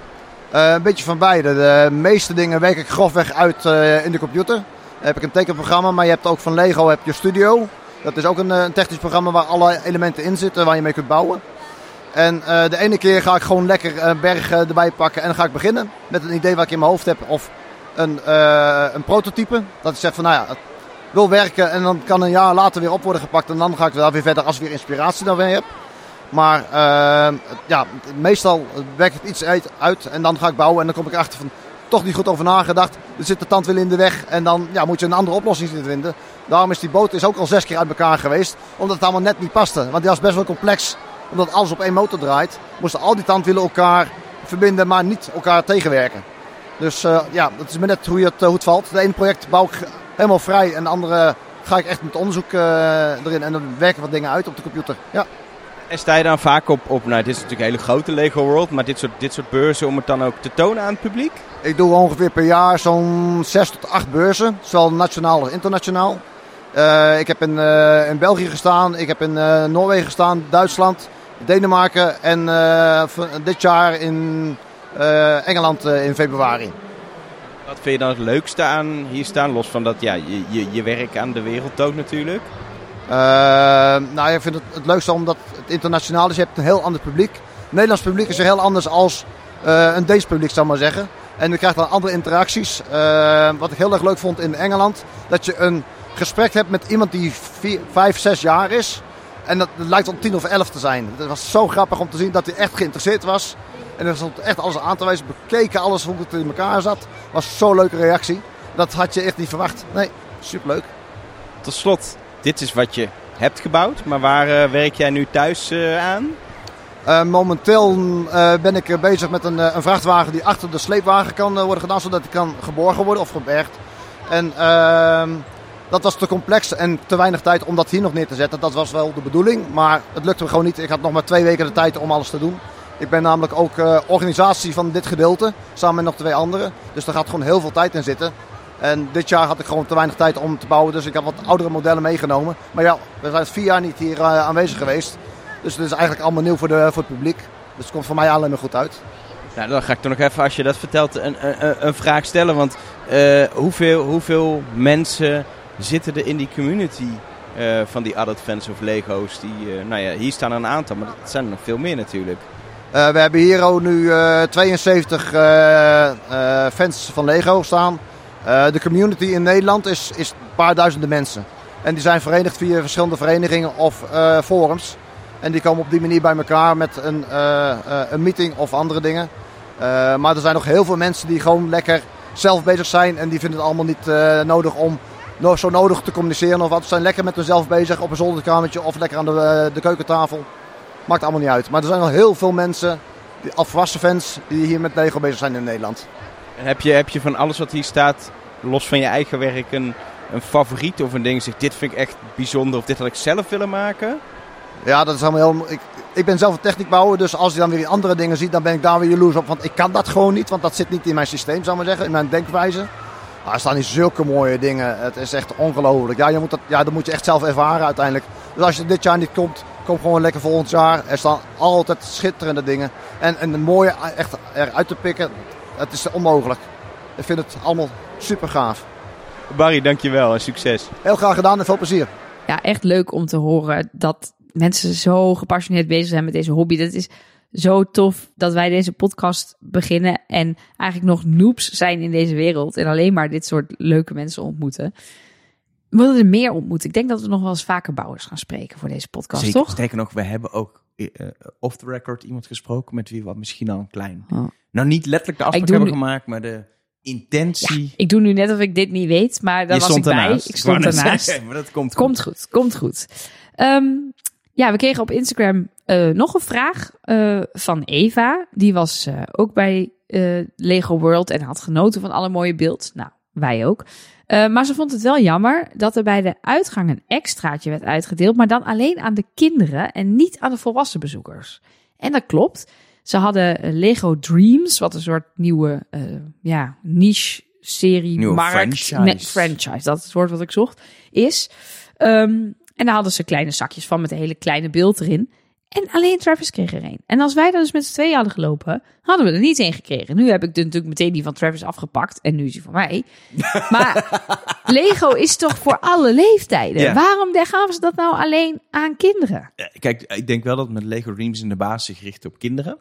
Een beetje van beide. De meeste dingen werk ik grofweg uit in de computer heb ik een tekenprogramma, maar je hebt ook van Lego heb je Studio. Dat is ook een, eh, een technisch programma waar alle elementen in zitten, waar je mee kunt bouwen. En de ene keer ga ik gewoon lekker een berg erbij pakken en dan ga ik beginnen met een idee wat ik in mijn hoofd heb. Of een, een prototype. Dat ik zeg van nou ja, het wil werken en dan kan een jaar later weer op worden gepakt. En dan ga ik wel weer verder als ik weer inspiratie dan weer heb. Maar ja, meestal werkt het iets uit en dan ga ik bouwen en dan kom ik erachter van toch niet goed over nagedacht. Er zit de tandwiel in de weg en dan ja, moet je een andere oplossing vinden. Daarom is die boot is ook al zes keer uit elkaar geweest. Omdat het allemaal net niet paste. Want die was best wel complex. Omdat alles op één motor draait. Moesten al die tandwielen elkaar verbinden, maar niet elkaar tegenwerken. Dus uh, ja, dat is me net hoe het, uh, hoe het valt. De ene project bouw ik helemaal vrij en de andere ga ik echt met onderzoek uh, erin. En dan werken wat dingen uit op de computer. Ja. En sta je dan vaak op, op nou dit is natuurlijk een hele grote Lego World, maar dit soort, dit soort beurzen om het dan ook te tonen aan het publiek? Ik doe ongeveer per jaar zo'n 6 tot 8 beurzen, zowel nationaal als internationaal. Uh, ik heb in, uh, in België gestaan, ik heb in uh, Noorwegen gestaan, Duitsland, Denemarken en dit jaar in Engeland in februari. Wat vind je dan het leukste aan hier staan, los van dat ja, je, je, je werk aan de wereld toont natuurlijk? Nou, ik vind het het leukste omdat het internationaal is. Je hebt een heel ander publiek. Nederlands publiek is er heel anders als een Deens publiek, zou maar zeggen. En je krijgt dan andere interacties. Uh, wat ik heel erg leuk vond in Engeland. Dat je een gesprek hebt met iemand die 5, 6 jaar is. En dat, lijkt om 10 of 11 te zijn. Het was zo grappig om te zien dat hij echt geïnteresseerd was. En er stond echt alles aan te wijzen. Bekeken alles hoe het in elkaar zat. Was zo'n leuke reactie. Dat had je echt niet verwacht. Nee, superleuk. Tot slot, dit is wat je hebt gebouwd. Maar waar uh, werk jij nu thuis uh, aan? Uh, momenteel ben ik bezig met een, een, vrachtwagen die achter de sleepwagen kan worden gedaan, zodat hij kan geborgen worden of gebergd. En ehm, dat was te complex en te weinig tijd om dat hier nog neer te zetten. Dat was wel de bedoeling, maar het lukte me gewoon niet. Ik had nog maar twee weken de tijd om alles te doen. Ik ben namelijk ook organisatie van dit gedeelte, samen met nog twee anderen. Dus daar gaat gewoon heel veel tijd in zitten. En dit jaar had ik gewoon te weinig tijd om te bouwen, dus ik heb wat oudere modellen meegenomen. Maar ja, we zijn vier jaar niet hier aanwezig geweest. Dus het is eigenlijk allemaal nieuw voor, de, voor het publiek. Dus het komt voor mij alleen maar goed uit. Nou, dan ga ik toch nog even, als je dat vertelt, een, een, een vraag stellen. Want uh, hoeveel, hoeveel mensen zitten er in die community uh, van die adult fans of Lego's? Die, uh, nou ja, hier staan er een aantal, maar het zijn er nog veel meer natuurlijk. we hebben hier ook nu 72 fans van Lego staan. De community in Nederland is, is een paar duizenden mensen. En die zijn verenigd via verschillende verenigingen of forums. En die komen op die manier bij elkaar met een, een meeting of andere dingen. Maar er zijn nog heel veel mensen die gewoon lekker zelf bezig zijn. En die vinden het allemaal niet nodig om zo nodig te communiceren of wat. Ze zijn lekker met hunzelf bezig op een zolderkamertje of lekker aan de, de keukentafel. Maakt allemaal niet uit. Maar er zijn nog heel veel mensen, die, volwassen fans, die hier met Lego bezig zijn in Nederland. Heb je, heb je van alles wat hier staat, los van je eigen werk, een, favoriet of een ding? Zeg, dit vind ik echt bijzonder of dit had ik zelf willen maken? Ja, dat is allemaal heel... Ik, ik ben zelf een techniekbouwer, dus als je dan weer andere dingen ziet, dan ben ik daar weer jaloers op. Want ik kan dat gewoon niet, want dat zit niet in mijn systeem, zou maar zeggen, in mijn denkwijze. Maar er staan hier zulke mooie dingen. Het is echt ongelooflijk. Ja, je moet dat, ja, dat moet je echt zelf ervaren uiteindelijk. Dus als je dit jaar niet komt, kom gewoon lekker volgend jaar. Er staan altijd schitterende dingen. En, en mooie echt eruit te pikken, het is onmogelijk. Ik vind het allemaal super gaaf. Barry, dankjewel en succes. Heel graag gedaan en veel plezier. Ja, echt leuk om te horen dat mensen zo gepassioneerd bezig zijn met deze hobby. Dat is zo tof dat wij deze podcast beginnen en eigenlijk nog noobs zijn in deze wereld en alleen maar dit soort leuke mensen ontmoeten. We willen er meer ontmoeten. Ik denk dat we nog wel eens vaker bouwers gaan spreken voor deze podcast, Zeker, toch? Sterker nog, we hebben ook off the record iemand gesproken met wie we misschien al een klein... Oh. Nou, niet letterlijk de afspraak hebben gemaakt, maar de intentie... Ja, ik doe nu net of ik dit niet weet, maar daar was ik bij. Ik stond ernaast. maar dat komt, komt goed. Komt goed. Um, ja, we kregen op Instagram uh, nog een vraag uh, van Eva. Die was uh, ook bij Lego World en had genoten van alle mooie beeld. Nou, wij ook. Maar ze vond het wel jammer dat er bij de uitgang een extraatje werd uitgedeeld, maar dan alleen aan de kinderen en niet aan de volwassen bezoekers. En dat klopt. Ze hadden Lego Dreams, wat een soort nieuwe ja, niche serie markt franchise. franchise. Dat is het woord wat ik zocht. Is. Um, en daar hadden ze kleine zakjes van met een hele kleine beeld erin. En alleen Travis kreeg er een. En als wij dan dus met z'n tweeën hadden gelopen, hadden we er niet één gekregen. Nu heb ik natuurlijk meteen die van Travis afgepakt. En nu is die van mij. Maar Lego is toch voor alle leeftijden? Waarom gaven ze dat nou alleen aan kinderen? Kijk, ik denk wel dat met Lego Dreams in de basis zich richt op kinderen.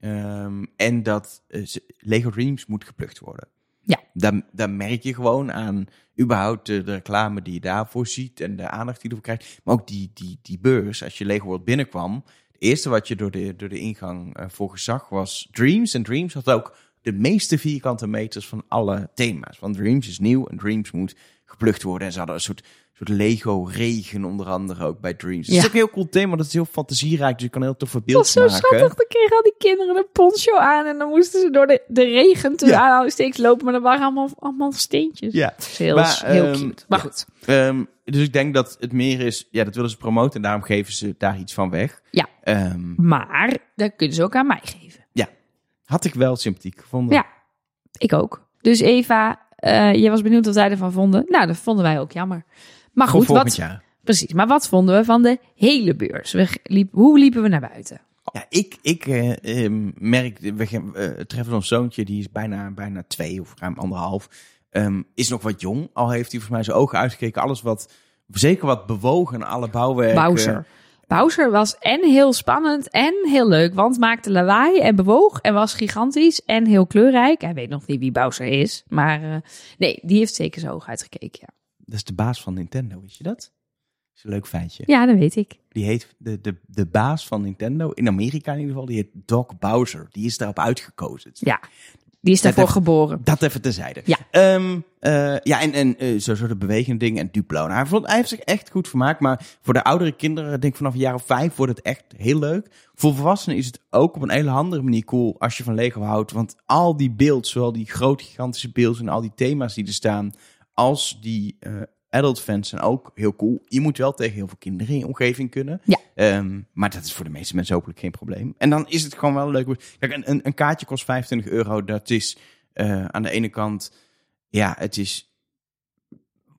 Um, en dat uh, Lego Dreams moet geplukt worden. Ja. Daar, daar merk je gewoon aan überhaupt de, reclame die je daarvoor ziet en de aandacht die je ervoor krijgt. Maar ook die, die, die beurs, als je Lego World binnenkwam. Het eerste wat je door de, door de ingang uh, voor zag was Dreams. En Dreams had ook de meeste vierkante meters van alle thema's. Want Dreams is nieuw en Dreams moet geplukt worden. En ze hadden een soort soort Lego-regen onder andere ook bij Dreams. Ja. Dat is ook een heel cool thema, dat is heel fantasierijk, dus je kan heel toffe beelden maken. Dat is zo schattig, dan kregen al die kinderen een poncho aan en dan moesten ze door de, de regen te ja. steeds lopen, maar dan waren allemaal, allemaal steentjes. Ja. heel, maar, heel um, cute. Maar goed. Um, dus ik denk dat het meer is, ja, dat willen ze promoten en daarom geven ze daar iets van weg. Ja. Um, maar dat kunnen ze ook aan mij geven. Ja. Had ik wel sympathiek gevonden. Ja, ik ook. Dus Eva, uh, je was benieuwd wat wij ervan vonden. Nou, dat vonden wij ook jammer. Maar goed, wat, jaar. precies. Maar wat vonden we van de hele beurs? We liep, hoe liepen we naar buiten? Ja, ik, ik uh, merk, we uh, treffen ons zoontje, die is bijna, bijna twee of ruim anderhalf. Um, is nog wat jong, al heeft hij voor mij zijn ogen uitgekeken. Alles wat, zeker wat bewogen, alle bouwwerken. Bowser. Bowser was en heel spannend en heel leuk, want maakte lawaai en bewoog en was gigantisch en heel kleurrijk. Hij weet nog niet wie Bowser is, maar uh, nee, die heeft zeker zijn ogen uitgekeken, ja. Dat is de baas van Nintendo, wist je dat? Dat is een leuk feitje. Ja, dat weet ik. Die heet de, de, de baas van Nintendo, in Amerika in ieder geval, die heet Doc Bowser. Die is daarop uitgekozen. Ja, die is daarvoor geboren. Dat even terzijde. Ja. Um, uh, ja, en, en uh, zo soort bewegende dingen en Duplo. Nou, hij, vond, hij heeft zich echt goed vermaakt. Maar voor de oudere kinderen, denk ik vanaf een jaar of vijf, wordt het echt heel leuk. Voor volwassenen is het ook op een hele andere manier cool als je van Lego houdt. Want al die beeld, zowel die grote gigantische beelden en al die thema's die er staan, als die uh, adult fans zijn ook heel cool. Je moet wel tegen heel veel kinderen in je omgeving kunnen. Ja. Um, maar dat is voor de meeste mensen hopelijk geen probleem. En dan is het gewoon wel leuk. Kijk, een, een kaartje kost 25 euro. Dat is uh, aan de ene kant, ja, het is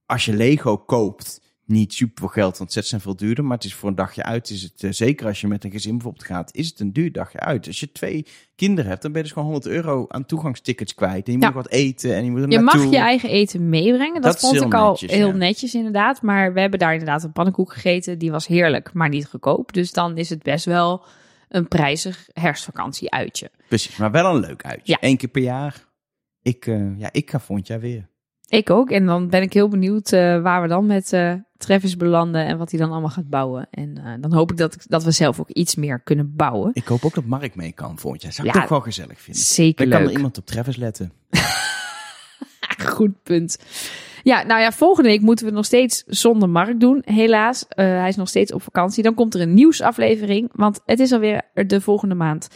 als je Lego koopt, niet super veel geld, want sets zijn veel duurder. Maar het is voor een dagje uit. Is het, eh, zeker als je met een gezin bijvoorbeeld gaat, is het een duur dagje uit. Als je twee kinderen hebt, dan ben je dus gewoon 100 euro aan toegangstickets kwijt. En je Ja. moet nog wat eten en je moet er Je naartoe. mag je eigen eten meebrengen. Dat, vond heel ik al netjes, heel ja. netjes inderdaad. Maar we hebben daar inderdaad een pannenkoek gegeten. Die was heerlijk, maar niet goedkoop. Dus dan is het best wel een prijzig herfstvakantie-uitje. Precies, maar wel een leuk uitje. Ja. Eén keer per jaar. Ik, eh, ja, ik ga volgend jaar weer. Ik ook. En dan ben ik heel benieuwd eh, waar we dan met Travis belanden en wat hij dan allemaal gaat bouwen. En eh, dan hoop ik dat, ik dat we zelf ook iets meer kunnen bouwen. Ik hoop ook dat Mark mee kan volgend jaar. Zou ik Ja, toch wel gezellig vinden. Zeker Dan kan er iemand op Travis letten. Goed punt. Ja, nou ja, volgende week moeten we nog steeds zonder Mark doen. Helaas, Eh, hij is nog steeds op vakantie. Dan komt er een nieuwsaflevering, want het is alweer de volgende maand.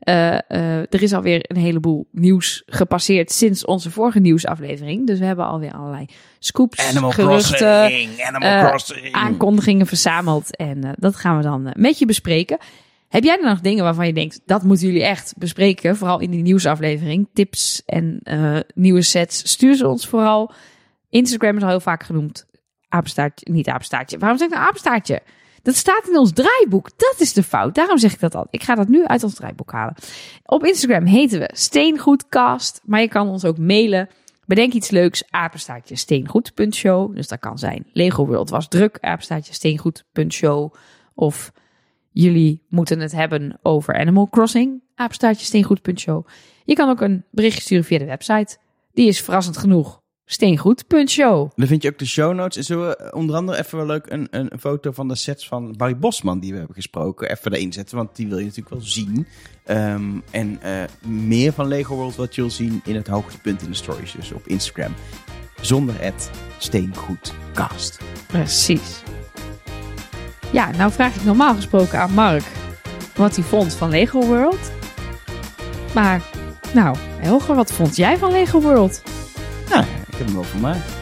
Eh, eh, er is alweer een heleboel nieuws gepasseerd sinds onze vorige nieuwsaflevering. Dus we hebben alweer allerlei scoops, Animal geruchten, Crossing. Animal eh, Crossing. aankondigingen verzameld. En dat gaan we dan met je bespreken. Heb jij er nog dingen waarvan je denkt, dat moeten jullie echt bespreken? Vooral in die nieuwsaflevering. Tips en nieuwe sets. Stuur ze ons vooral. Instagram is al heel vaak genoemd. Apenstaartje, niet apenstaartje. Waarom zeg ik nou apenstaartje? Dat staat in ons draaiboek. Dat is de fout. Daarom zeg ik dat al. Ik ga dat nu uit ons draaiboek halen. Op Instagram heten we Steengoedcast. Maar je kan ons ook mailen. Bedenk iets leuks, apenstaartje steengoed.show. Dus dat kan zijn Lego World was druk, apenstaartje steengoed.show. Of jullie moeten het hebben over Animal Crossing, apenstaartje steengoed.show. Je kan ook een berichtje sturen via de website. Die is verrassend genoeg steengoed.show. Dan vind je ook de show notes. En zullen we onder andere even wel leuk een, een, foto van de sets van Barry Bosman die we hebben gesproken. Even erin zetten, want die wil je natuurlijk wel zien. Ehm, en eh, meer van Lego World wat je wil zien in het hoogtepunt in de stories. Dus op Instagram. Zonder het steengoedcast. Precies. Ja, nou vraag ik normaal gesproken aan Mark wat hij vond van Lego World. Maar, nou, Helger, wat vond jij van Lego World? Nou, ik